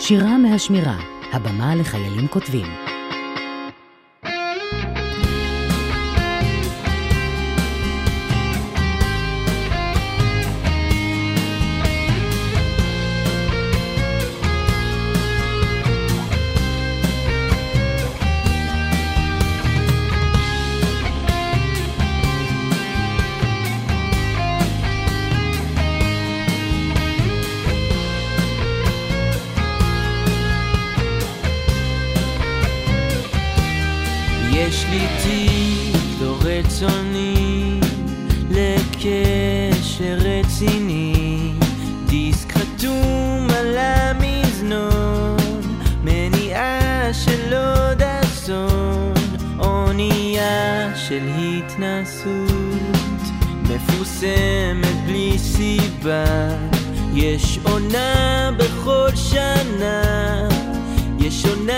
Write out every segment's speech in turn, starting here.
שירה מהשמירה, הבמה לחיילים כותבים. יש לי תיק לא רצוני לקשר רציני. דיסק חתום על המזנון מניעה של עוד אסון אונייה של התנסות מפורסמת בלי סיבה. יש עונה בכל שנה יש עונה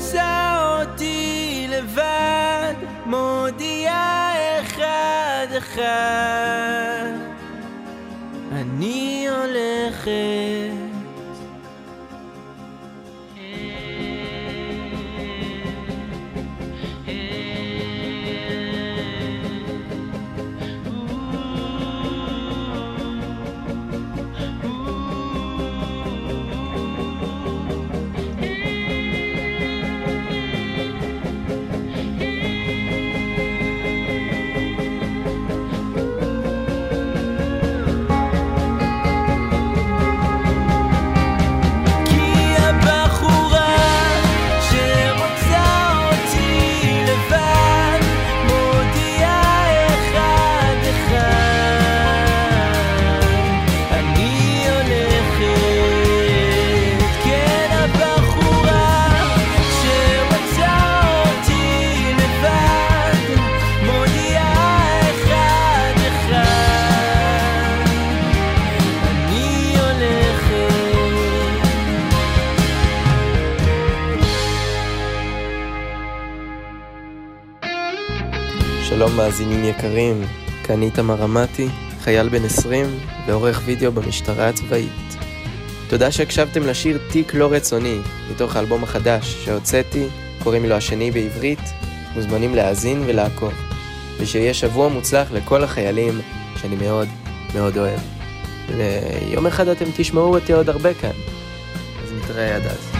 שרוצה אותי לבד, מודיעה אחד אחד, אני הולכת. שלום מאזינים יקרים, כאן איתמר רמתי, חייל בן 20 ועורך וידאו במשטרה הצבאית. תודה שהקשבתם לשיר תיק לא רצוני, מתוך האלבום החדש שהוצאתי, קוראים לו השני בעברית, מוזמנים להאזין ולעקוב. ושיהיה שבוע מוצלח לכל החיילים שאני מאוד מאוד אוהב. ויום אחד אתם תשמעו אותי עוד הרבה כאן, אז נתראה עד אז.